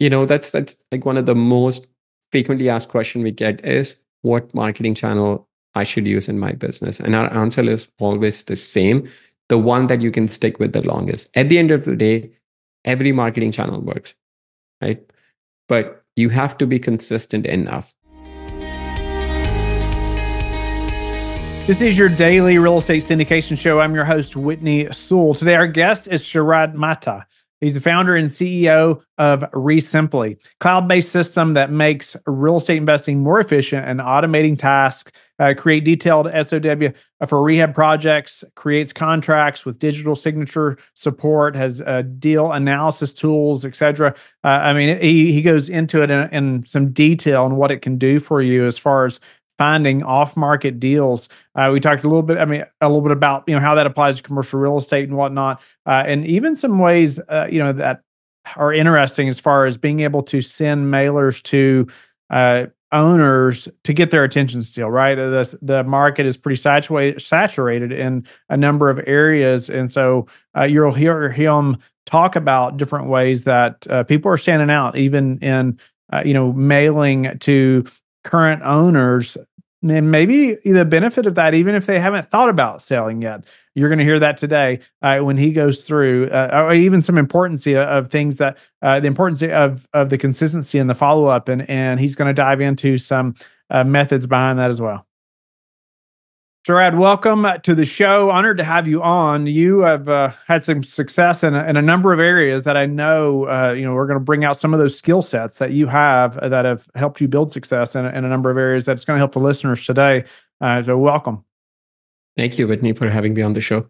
you know, that's that's like one of the most frequently asked question we get is what marketing channel I should use in my business. And our answer is always the same, the one that you can stick with the longest. At the end of the day, every marketing channel works, right? But you have to be consistent enough. This is your daily real estate syndication show. I'm your host, Whitney Sewell. Today, our guest is Sharad Mehta. He's the founder and CEO of Resimpli, cloud-based system that makes real estate investing more efficient and automating tasks. Uh, create detailed SOW for rehab projects, creates contracts with digital signature support, has uh, deal analysis tools, etc. Uh, I mean, he he goes into it in, in some detail on what it can do for you as far as finding off-market deals. Uh, we talked a little bit, I mean, a little bit about you know how that applies to commercial real estate and whatnot, uh, and even some ways uh, you know that are interesting as far as being able to send mailers to uh, owners to get their attention still right the, the market is pretty saturated saturated in a number of areas and so uh, you'll hear him talk about different ways that uh, people are standing out even in uh, you know mailing to current owners and maybe the benefit of that, even if they haven't thought about selling yet, you're going to hear that today uh, when he goes through, uh, or even some importance of things that uh, the importance of of the consistency and the follow up, and and he's going to dive into some uh, methods behind that as well. Sharad, welcome to the show. Honored to have you on. You have uh, had some success in a, in a, number of areas that I know. Uh, you know, we're going to bring out some of those skill sets that you have uh, that have helped you build success in, in a number of areas. That's going to help the listeners today. Uh, so, welcome. Thank you, Whitney, for having me on the show.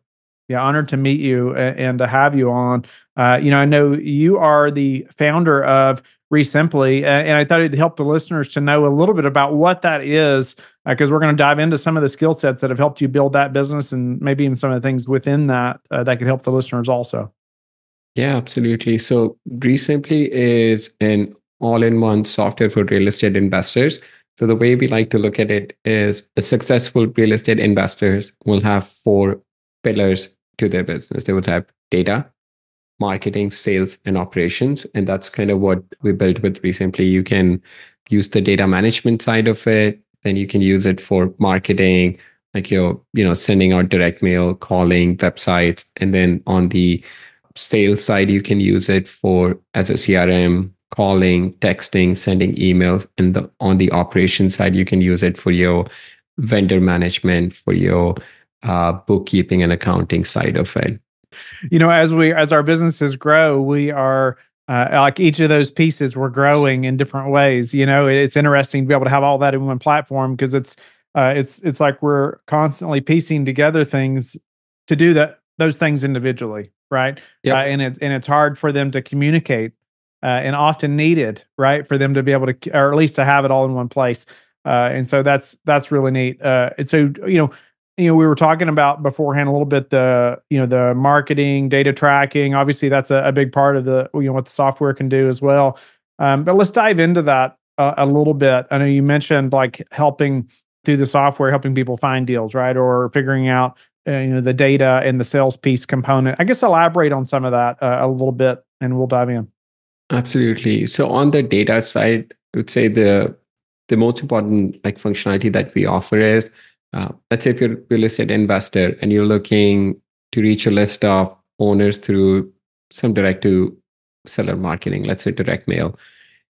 Yeah, honored to meet you and, and to have you on. Uh, you know, I know you are the founder of Resimpli, and I thought it'd help the listeners to know a little bit about what that is because uh, we're going to dive into some of the skill sets that have helped you build that business and maybe even some of the things within that uh, that could help the listeners also. Yeah, absolutely. So, Resimpli is an all in one software for real estate investors. So, the way we like to look at it is a successful real estate investors will have four pillars to their business. They would have data, marketing, sales, and operations. And that's kind of what we built with Resimpli. You can use the data management side of it, then you can use it for marketing like you're you know sending out direct mail calling websites and then on the sales side you can use it for as a crm calling texting sending emails and the, on the operation side you can use it for your vendor management for your uh, bookkeeping and accounting side of it. You know as we as our businesses grow we are uh, like each of those pieces we're growing in different ways you know? It's interesting to be able to have all that in one platform because it's uh, it's it's like we're constantly piecing together things to do that those things individually right? Yep. uh, and it, and it's hard for them to communicate uh, and often needed right? For them to be able to or at least to have it all in one place. Uh, and so that's that's really neat. Uh, and so you know you know we were talking about beforehand a little bit the you know the marketing data tracking. Obviously that's a, a big part of the you know what the software can do as well. Um, but let's dive into that uh, a little bit. I know you mentioned like helping through the software helping people find deals right? Or figuring out uh, you know the data and the sales piece component. I guess elaborate on some of that uh, a little bit and we'll dive in. Absolutely. So on the data side i would say the the most important like functionality that we offer is uh, let's say if you're a real estate investor and you're looking to reach a list of owners through some direct to seller marketing, let's say direct mail,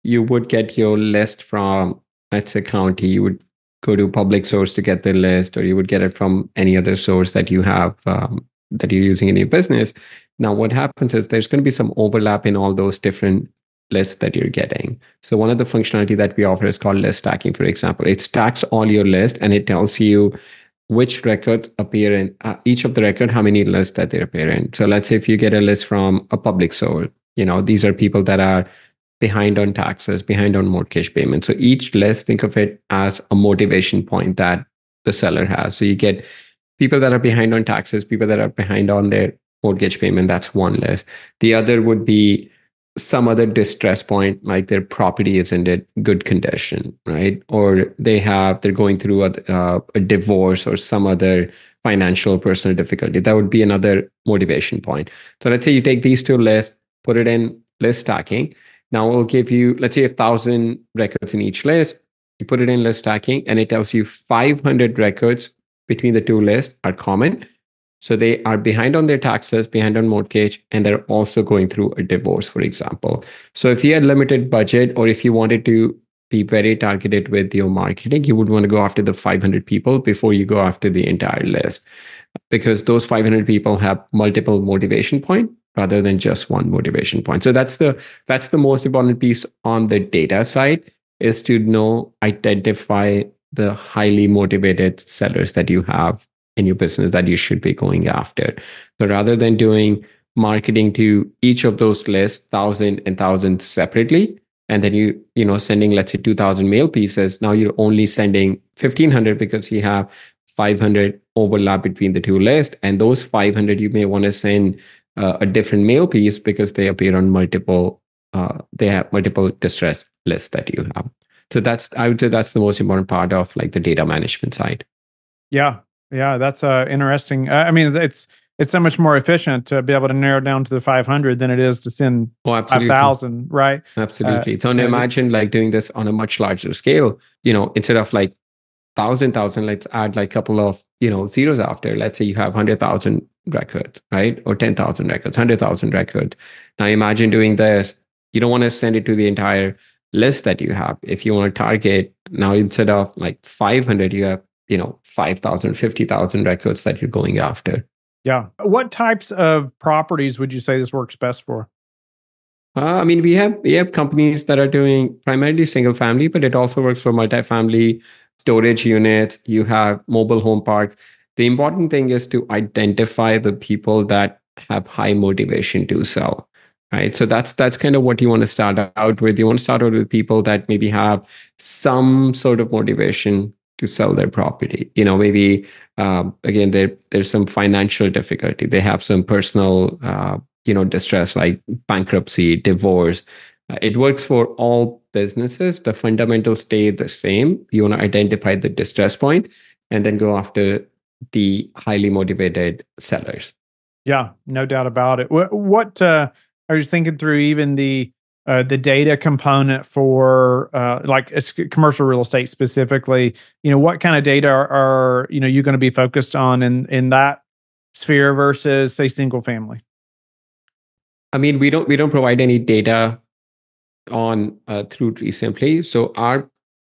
you would get your list from, let's say, county. You would go to public source to get the list, or you would get it from any other source that you have um, that you're using in your business. Now, what happens is there's going to be some overlap in all those different list that you're getting. So one of the functionality that we offer is called list stacking, for example. It stacks all your list and it tells you which records appear in uh, each of the record, how many lists that they appear in. So let's say if you get a list from a public source, you know, these are people that are behind on taxes, behind on mortgage payments. So each list, think of it as a motivation point that the seller has. So you get people that are behind on taxes, people that are behind on their mortgage payment. That's one list. The other would be some other distress point like their property isn't in good condition right or they have they're going through a, uh, a divorce or some other financial personal difficulty that would be another motivation point so let's say you take these two lists put it in list stacking Now we'll give you, let's say, a thousand records in each list. You put it in list stacking, and it tells you 500 records between the two lists are common. So they are behind on their taxes, behind on mortgage, and they're also going through a divorce, for example. So if you had limited budget, or if you wanted to be very targeted with your marketing, you would want to go after the 500 people before you go after the entire list, because those 500 people have multiple motivation point rather than just one motivation point. So that's the that's the most important piece on the data side is to know identify the highly motivated sellers that you have in your business that you should be going after. So rather than doing marketing to each of those lists, thousand and thousand separately, and then you, you know, sending, let's say 2000 mail pieces, now you're only sending 1500 because you have 500 overlap between the two lists. And those 500, you may want to send uh, a different mail piece because they appear on multiple, uh, they have multiple distress lists that you have. So that's, I would say that's the most important part of like the data management side. Yeah, yeah, that's uh, interesting. I mean, it's it's so much more efficient to be able to narrow down to the 500 than it is to send oh, absolutely. 5,000, right? Absolutely. Uh, so imagine like doing this on a much larger scale, you know, instead of like thousand, thousand, let's add like a couple of, you know, zeros after. Let's say you have 100,000 records, right? Or 10,000 records, 100,000 records. Now imagine doing this. You don't want to send it to the entire list that you have. If you want to target now instead of like 500, you have you know 5000 50000 records that you're going after. Yeah. What types of properties would you say this works best for? Uh, i mean we have we have companies that are doing primarily single family but it also works for multifamily storage units you have mobile home parks. The important thing is to identify the people that have high motivation to sell right? So that's that's kind of what you want to start out with. You want to start out with people that maybe have some sort of motivation to sell their property. You know maybe um, again there there's some financial difficulty. They have some personal uh, you know distress like bankruptcy divorce. Uh, it works for all businesses. The fundamentals stay the same. You want to identify the distress point and then go after the highly motivated sellers. Yeah no doubt about it. What, what uh, are you thinking through even the uh, the data component for uh, like commercial real estate specifically you know what kind of data are, are you know you going to be focused on in in that sphere versus say single family? I mean we don't we don't provide any data on uh, through ReSimpli so our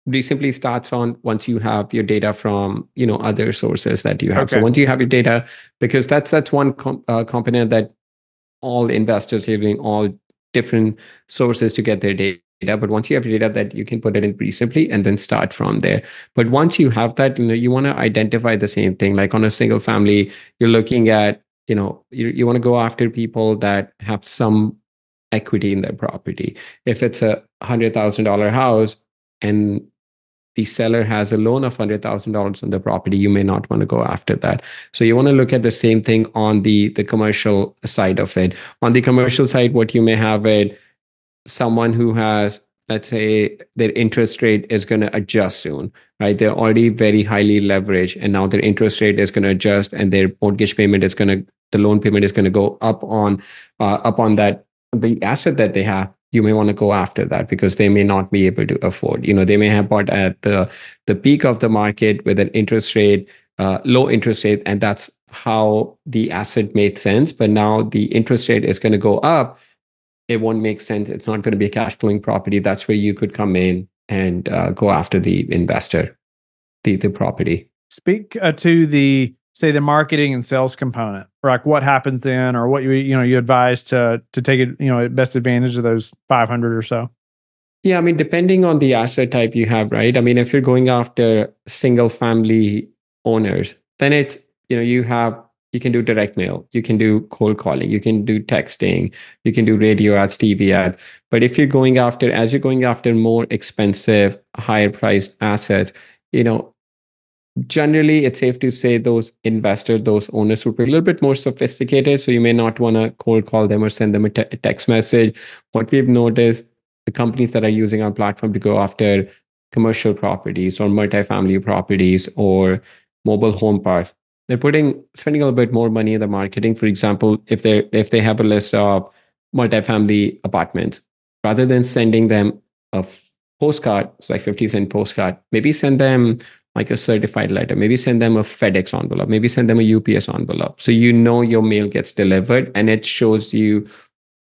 ReSimpli starts on once you have your data from you know other sources that you have. Okay. so once you have your data because that's that's one com- uh, component that all investors are doing all different sources to get their data but once you have data that you can put it in pretty simply and then start from there. But once you have that you know you want to identify the same thing. Like on a single family you're looking at you know you, you want to go after people that have some equity in their property. If it's a hundred thousand dollar house and the seller has a loan of $100,000 on the property, you may not want to go after that. So you want to look at the same thing on the, the commercial side of it. On the commercial side, what you may have it, someone who has, let's say their interest rate is going to adjust soon, right? They're already very highly leveraged and now their interest rate is going to adjust and their mortgage payment is going to, the loan payment is going to go up on, uh, up on that, the asset that they have you may want to go after that because they may not be able to afford. You know they may have bought at the the peak of the market with an interest rate uh, low interest rate and that's how the asset made sense. But now the interest rate is going to go up. It won't make sense. It's not going to be a cash flowing property. That's where you could come in and uh, go after the investor the the property. Speak uh, to the say the marketing and sales component like what happens then or what you you know you advise to to take it you know best advantage of those 500 or so? Yeah i mean depending on the asset type you have right? I mean if you're going after single family owners then it's you know you have you can do direct mail you can do cold calling you can do texting you can do radio ads tv ads. But if you're going after as you're going after more expensive higher priced assets you know generally it's safe to say those investors those owners would be a little bit more sophisticated. So you may not want to cold call them or send them a, a text message. What we've noticed the companies that are using our platform to go after commercial properties or multifamily properties or mobile home parks they're putting spending a little bit more money in the marketing. For example if they if they have a list of multifamily apartments rather than sending them a postcard, it's like 50 cent postcard, maybe send them like a certified letter, maybe send them a FedEx envelope, maybe send them a UPS envelope. So you know your mail gets delivered and it shows you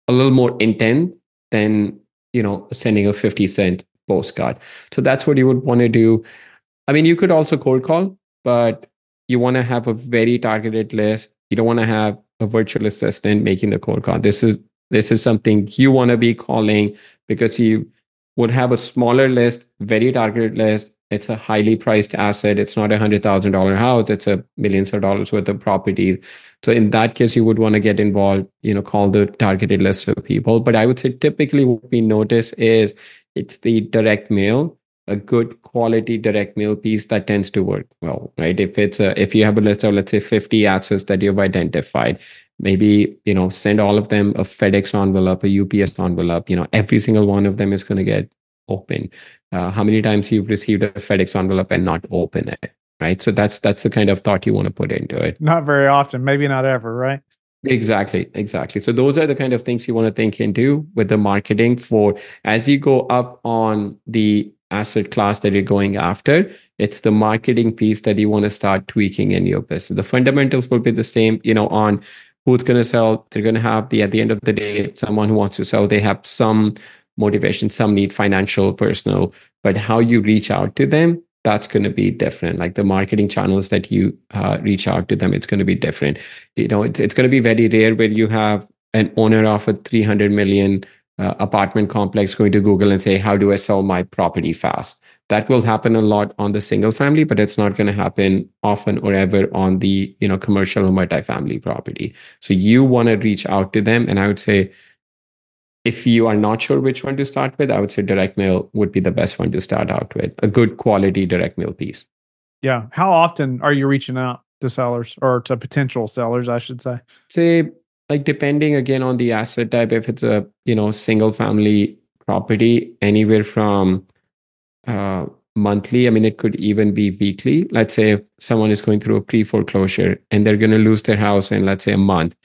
a little more intent than, you know, sending a 50 cent postcard. So that's what you would want to do. I mean, you could also cold call, but you want to have a very targeted list. You don't want to have a virtual assistant making the cold call. This is this is something you want to be calling because you would have a smaller list, very targeted list. It's a highly priced asset. It's not a hundred thousand dollar house. It's a millions of dollars worth of property. So in that case, you would want to get involved. You know, call the targeted list of people. But I would say typically what we notice is it's the direct mail a good quality direct mail piece that tends to work well right if it's a if you have a list of let's say 50 assets that you've identified maybe you know send all of them a fedex envelope a ups envelope you know every single one of them is going to get open uh, how many times you've received a fedex envelope and not open it right so that's that's the kind of thought you want to put into it not very often maybe not ever right Exactly, exactly. So those are the kind of things you want to think into with the marketing for as you go up on the asset class that you're going after. It's the marketing piece that you want to start tweaking in your business. The fundamentals will be the same, you know, on who's going to sell. They're going to have the, at the end of the day, someone who wants to sell, they have some motivation, some need financial, personal, but how you reach out to them, that's going to be different. Like the marketing channels that you uh, reach out to them, it's going to be different. You know, it's, it's going to be very rare where you have an owner of a 300 million uh, apartment complex going to Google and say, How do I sell my property fast? That will happen a lot on the single family, but it's not going to happen often or ever on the you know commercial or multifamily property. So you want to reach out to them. And I would say if you are not sure which one to start with, I would say direct mail would be the best one to start out with. A good quality direct mail piece. Yeah. How often are you reaching out to sellers or to potential sellers, I should say? Say like depending again on the asset type if it's a you know single family property anywhere from uh, monthly i mean it could even be weekly let's say if someone is going through a pre foreclosure and they're going to lose their house in let's say a month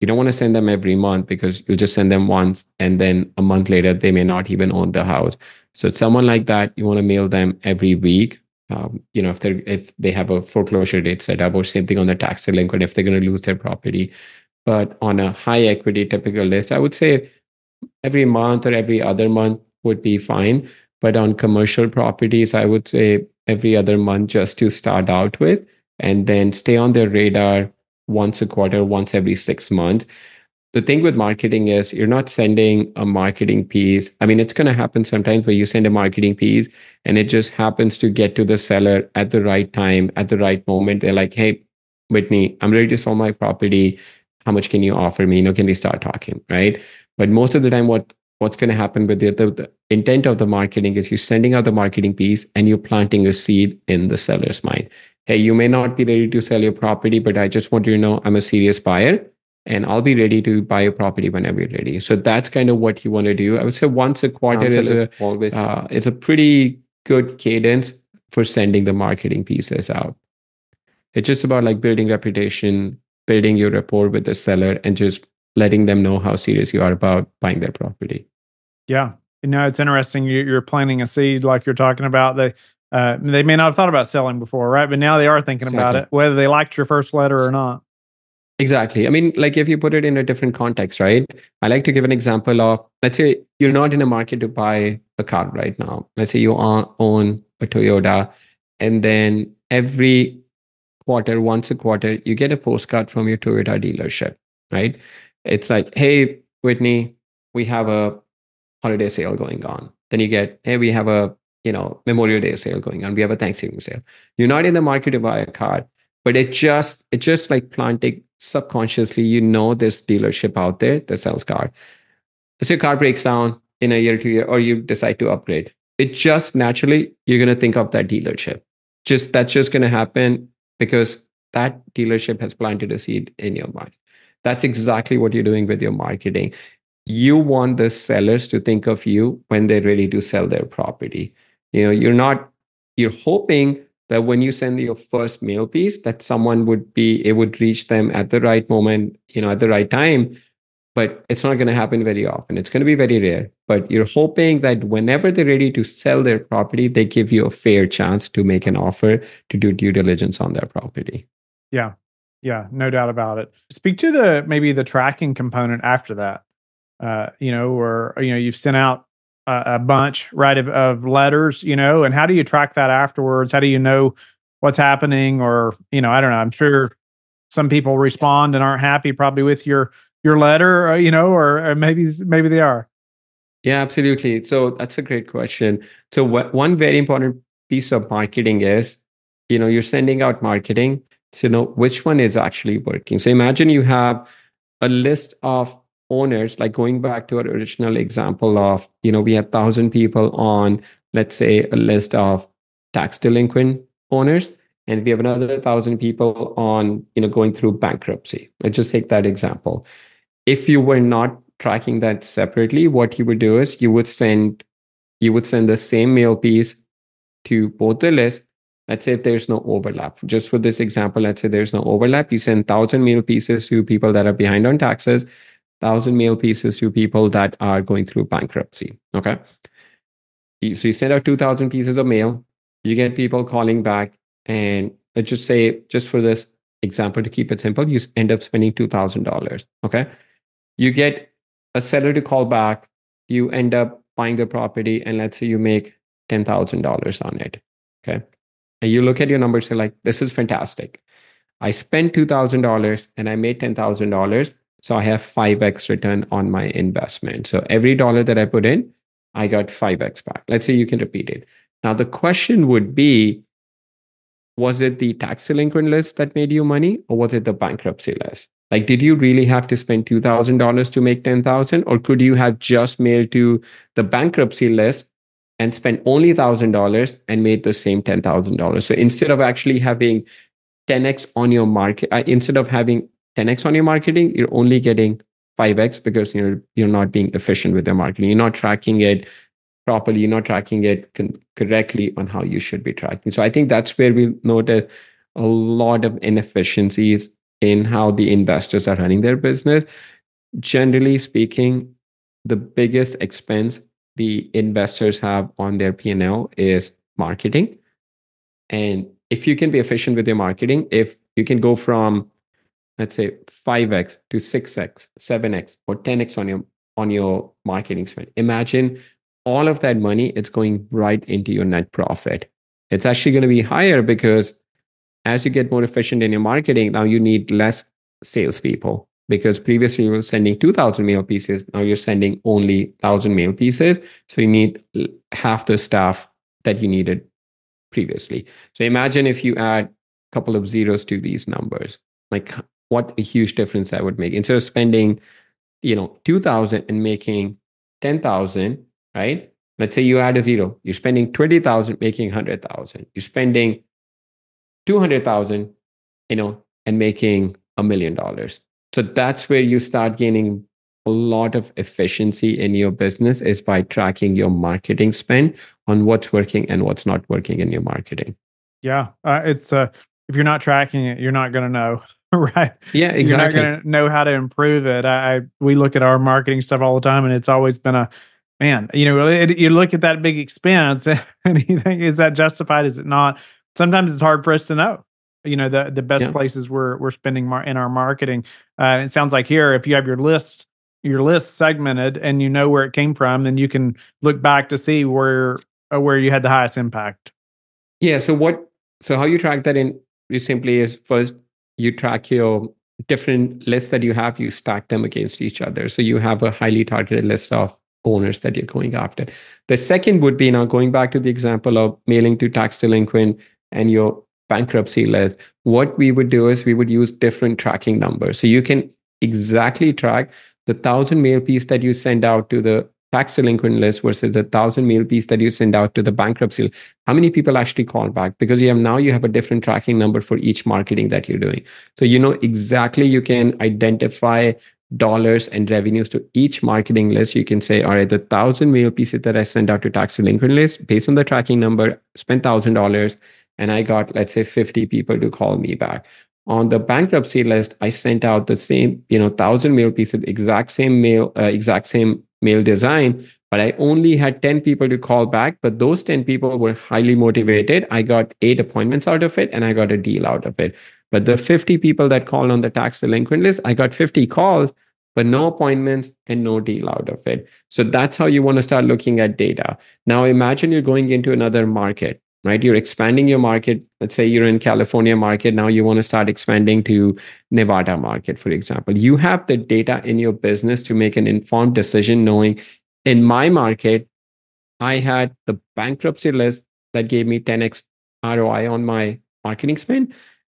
you don't want to send them every month because you'll just send them once and then a month later they may not even own the house. So someone like that you want to mail them every week. Um, you know if they if they have a foreclosure date set up or same thing on the tax delinquent if they're going to lose their property. But on a high equity typical list, I would say every month or every other month would be fine. But on commercial properties, I would say every other month just to start out with, and then stay on their radar once a quarter, once every six months. The thing with marketing is you're not sending a marketing piece. I mean, it's going to happen sometimes where you send a marketing piece and it just happens to get to the seller at the right time, at the right moment. They're like, hey, Whitney, I'm ready to sell my property how much can you offer me you know can we start talking right but most of the time what what's going to happen with the, the, the, intent of the marketing is you're sending out the marketing piece and you're planting a seed in the seller's mind hey you may not be ready to sell your property but i just want you to know i'm a serious buyer and i'll be ready to buy your property whenever you're ready so that's kind of what you want to do i would say once a quarter is a always uh, it's a pretty good cadence for sending the marketing pieces out it's just about like building reputation building your rapport with the seller and just letting them know how serious you are about buying their property. Yeah. You know, it's interesting. You're planting a seed like you're talking about. They, uh, they may not have thought about selling before, right? But now they are thinking exactly. about it, whether they liked your first letter or not. Exactly. I mean, like if you put it in a different context, right? I like to give an example of let's say you're not in a market to buy a car right now. Let's say you own a Toyota, and then every quarter, once a quarter, you get a postcard from your Toyota dealership, right? It's like, hey, Whitney, we have a holiday sale going on. Then you get, hey, we have a you know Memorial Day sale going on. We have a Thanksgiving sale. You're not in the market to buy a car, but it just it just like planting subconsciously. You know this dealership out there that sells car. So your car breaks down in a year, two year, or you decide to upgrade. It just naturally you're gonna think of that dealership. Just that's just gonna happen because that dealership has planted a seed in your mind. That's exactly what you're doing with your marketing. You want the sellers to think of you when they're ready to sell their property. You know, you're not, you're hoping that when you send your first mail piece, that someone would be, it would reach them at the right moment, you know, at the right time. but it's not going to happen very often. It's going to be very rare. But you're hoping that whenever they're ready to sell their property, they give you a fair chance to make an offer to do due diligence on their property. Yeah. Yeah, no doubt about it. Speak to the maybe the tracking component after that. Uh, you know, or you know, you've sent out a, a bunch, right, of, of letters, you know, and how do you track that afterwards? How do you know what's happening? Or, you know, I don't know. I'm sure some people respond and aren't happy probably with your your letter, uh, you know, or, or maybe maybe they are. Yeah, absolutely. So that's a great question. So wh- one very important piece of marketing is, you know, you're sending out marketing to know which one is actually working. So imagine you have a list of owners, like going back to our original example of, you know, we have thousand people on, let's say, a list of tax delinquent owners and we have another thousand people on you know going through bankruptcy. Let's just take that example. If you were not tracking that separately what you would do is you would send you would send the same mail piece to both the list. Let's say if there's no overlap. Just for this example let's say there's no overlap you send 1000 mail pieces to people that are behind on taxes 1000 mail pieces to people that are going through bankruptcy okay so you send out 2000 pieces of mail you get people calling back and let's just say, just for this example, to keep it simple, you end up spending $2,000. Okay. You get a seller to call back, you end up buying the property, and let's say you make $10,000 on it. Okay. And you look at your numbers, and like, this is fantastic. I spent $2,000 and I made $10,000. So I have 5x return on my investment. So every dollar that I put in, I got 5x back. Let's say you can repeat it. Now, the question would be was it the tax delinquent list that made you money or was it the bankruptcy list? Like, did you really have to spend $2,000 to make 10,000 or could you have just mailed to the bankruptcy list and spent only $1,000 and made the same $10,000? So instead of actually having 10x on your market, uh, instead of having 10x on your marketing, you're only getting 5x because you're you're not being efficient with your marketing. You're not tracking it properly, you're not tracking it con- correctly on how you should be tracking. So I think that's where we notice a lot of inefficiencies in how the investors are running their business. Generally speaking, the biggest expense the investors have on their P&L is marketing. And if you can be efficient with your marketing, if you can go from let's say 5x to 6x, 7x or 10x on your on your marketing spend. Imagine all of that money, it's going right into your net profit. It's actually going to be higher because as you get more efficient in your marketing, now you need less salespeople because previously you were sending 2000 mail pieces. Now you're sending only 1000 mail pieces. So you need half the staff that you needed previously. So imagine if you add a couple of zeros to these numbers, like what a huge difference that would make. Instead of spending, you know, 2000 and making 10,000, right? Let's say you add a zero. You're spending 20,000 making 100,000. You're spending 200,000, you know, and making a million dollars. So that's where you start gaining a lot of efficiency in your business is by tracking your marketing spend on what's working and what's not working in your marketing. Yeah, uh, it's uh, if you're not tracking it, you're not going to know, right? Yeah, exactly. You're not going to know how to improve it. I, I we look at our marketing stuff all the time, and it's always been a man, you know, it, you look at that big expense and you think, is that justified? Is it not? Sometimes it's hard for us to know. You know, the the best yeah. places we're we're spending mar- in our marketing. Uh, it sounds like here, if you have your list your list segmented and you know where it came from, then you can look back to see where uh, where you had the highest impact. Yeah. So what? So how you track that in is simply is first you track your different lists that you have. You stack them against each other. So you have a highly targeted list of owners that you're going after. The second would be now going back to the example of mailing to tax delinquent and your bankruptcy list. What we would do is we would use different tracking numbers. So you can exactly track the thousand mail piece that you send out to the tax delinquent list versus the thousand mail piece that you send out to the bankruptcy. How many people actually call back? Because you have now you have a different tracking number for each marketing that you're doing. So you know exactly you can identify dollars and revenues to each marketing list, you can say, all right, the thousand mail pieces that I sent out to tax delinquent list, based on the tracking number, spent thousand dollars, and I got, let's say, 50 people to call me back. on the bankruptcy list, I sent out the same, you know, thousand mail pieces, exact same mail, uh, exact same mail design, but I only had 10 people to call back. But those 10 people were highly motivated. I got eight appointments out of it and I got a deal out of it. But the 50 people that called on the tax delinquent list, I got 50 calls, but no appointments and no deal out of it. So that's how you want to start looking at data. Now imagine you're going into another market right? You're expanding your market. Let's say you're in california market now you want to start expanding to nevada market for example. You have the data in your business to make an informed decision knowing in my market i had the bankruptcy list that gave me 10x roi on my marketing spend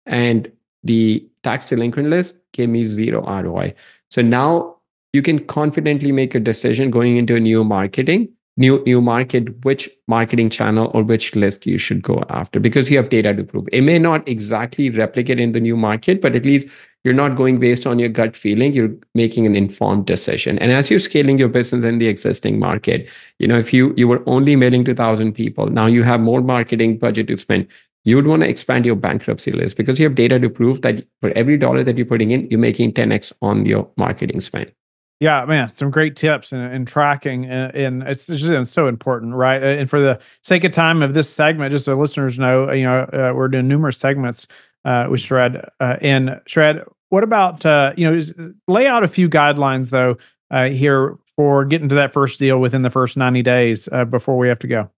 and the tax delinquent list gave me zero roi so now you can confidently make a decision going into a new marketing new new market which marketing channel or which list you should go after? Because you have data to prove. It may not exactly replicate in the new market but at least you're not going based on your gut feeling. You're making an informed decision. And as you're scaling your business in the existing market you know if you you were only mailing to 1000 people now you have more marketing budget to spend you would want to expand your bankruptcy list because you have data to prove that for every dollar that you're putting in you're making 10x on your marketing spend yeah, man, some great tips and, and tracking, and, and it's just it's so important, right? And for the sake of time of this segment, just so listeners know, you know, uh, we're doing numerous segments uh, with Sharad. Uh, and Sharad, what about uh, you know, lay out a few guidelines though uh, here for getting to that first deal within the first ninety days uh, before we have to go.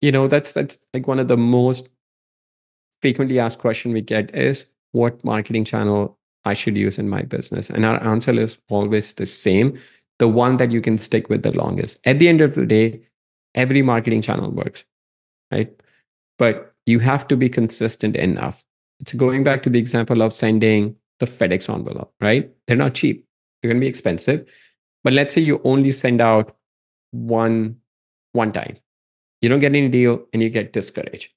You know, that's that's like one of the most frequently asked question we get is what marketing channel I should use in my business? And our answer is always the same the one that you can stick with the longest. At the end of the day, every marketing channel works, right? But you have to be consistent enough. It's going back to the example of sending the FedEx envelope, right? They're not cheap, they're going to be expensive. But let's say you only send out one one time. You don't get any deal and you get discouraged.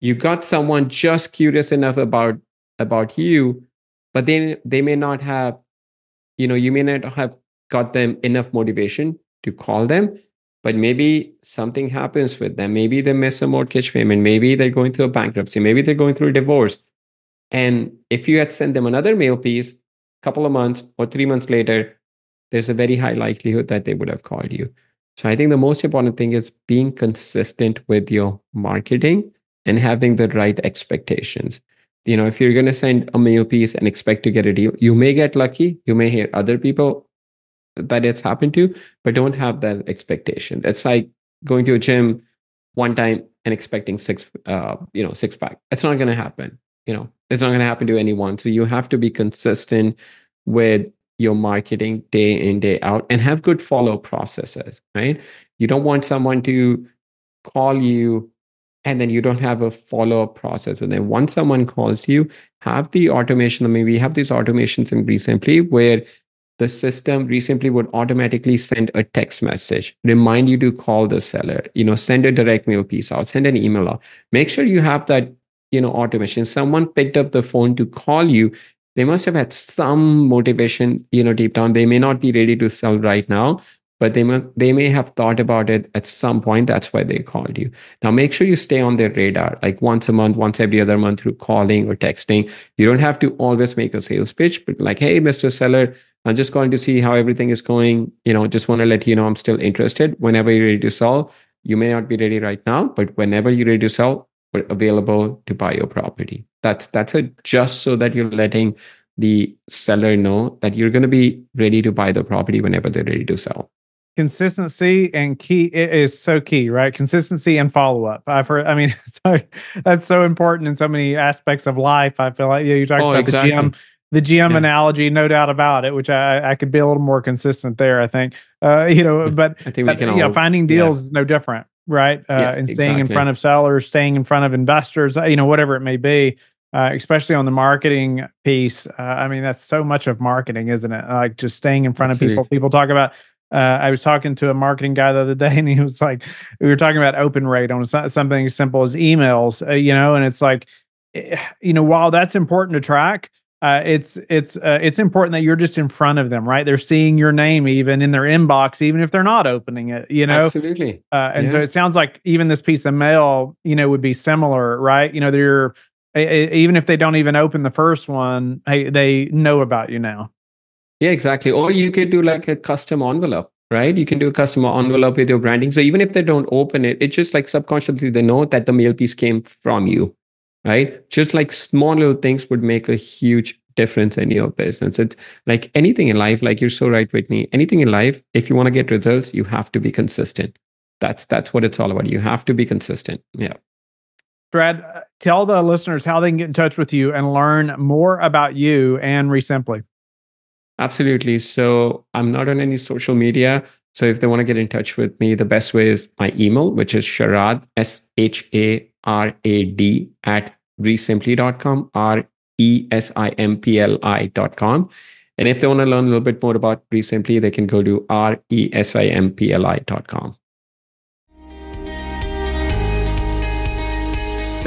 You got someone just curious enough about about you but they they may not have you know you may not have got them enough motivation to call them but maybe something happens with them. Maybe they miss a mortgage payment. Maybe they're going through a bankruptcy. Maybe they're going through a divorce. And if you had sent them another mail piece a couple of months or three months later there's a very high likelihood that they would have called you. So i think the most important thing is being consistent with your marketing and having the right expectations you know if you're going to send a mail piece and expect to get a deal you may get lucky you may hear other people that it's happened to but don't have that expectation. It's like going to a gym one time and expecting six uh you know six pack. It's not going to happen you know. It's not going to happen to anyone. So you have to be consistent with your marketing day in day out and have good follow processes right? You don't want someone to call you and then you don't have a follow-up process with them. Once someone calls you, have the automation. I mean, we have these automations in Resimpli where the system Resimpli would automatically send a text message, remind you to call the seller, you know, send a direct mail piece out, send an email out. Make sure you have that, you know, automation. Someone picked up the phone to call you. They must have had some motivation, you know, deep down. They may not be ready to sell right now, but they may, they may have thought about it at some point. That's why they called you. Now, make sure you stay on their radar, like once a month, once every other month through calling or texting. You don't have to always make a sales pitch, but like, hey, Mr. Seller, I'm just going to see how everything is going. You know, just want to let you know I'm still interested. Whenever you're ready to sell, you may not be ready right now, but whenever you're ready to sell, we're available to buy your property. That's that's it. Just so that you're letting the seller know that you're going to be ready to buy the property whenever they're ready to sell consistency and key is so key, right? Consistency and follow up. I've heard. I mean, so that's so important in so many aspects of life. I feel like yeah, you talked oh, about exactly. the GM, the GM yeah. analogy, no doubt about it. Which I, I could be a little more consistent there. I think, uh, you know, but I think we can. you know, finding deals yeah. is no different, right? Uh, and staying exactly. in front of sellers, staying in front of investors, uh, you know, whatever it may be. Uh, especially on the marketing piece. Uh, I mean, that's so much of marketing, isn't it? Like just staying in front Absolutely. of people. People talk about uh, I was talking to a marketing guy the other day, and he was like, "We were talking about open rate on something as simple as emails, uh, you know." And it's like, eh, you know, while that's important to track, uh, it's it's uh, it's important that you're just in front of them, right? They're seeing your name even in their inbox, even if they're not opening it, you know. Absolutely. Uh, and yeah. so it sounds like even this piece of mail, you know, would be similar, right? You know, they're even if they don't even open the first one, hey, they know about you now. Yeah, exactly. Or you could do like a custom envelope, right? You can do a custom envelope with your branding. So even if they don't open it, it's just like subconsciously they know that the mail piece came from you, right? Just like small little things would make a huge difference in your business. It's like anything in life, like you're so right, Whitney. Anything in life, if you want to get results, you have to be consistent. That's that's what it's all about. You have to be consistent. Yeah. Sharad, uh, tell the listeners how they can get in touch with you and learn more about you and Resimpli. Absolutely. So I'm not on any social media. So if they want to get in touch with me, the best way is my email, which is Sharad, S H A R A D, at resimpli.com, R E S I M P L I.com. And if they want to learn a little bit more about Resimpli, they can go to R E S I M P L I.com.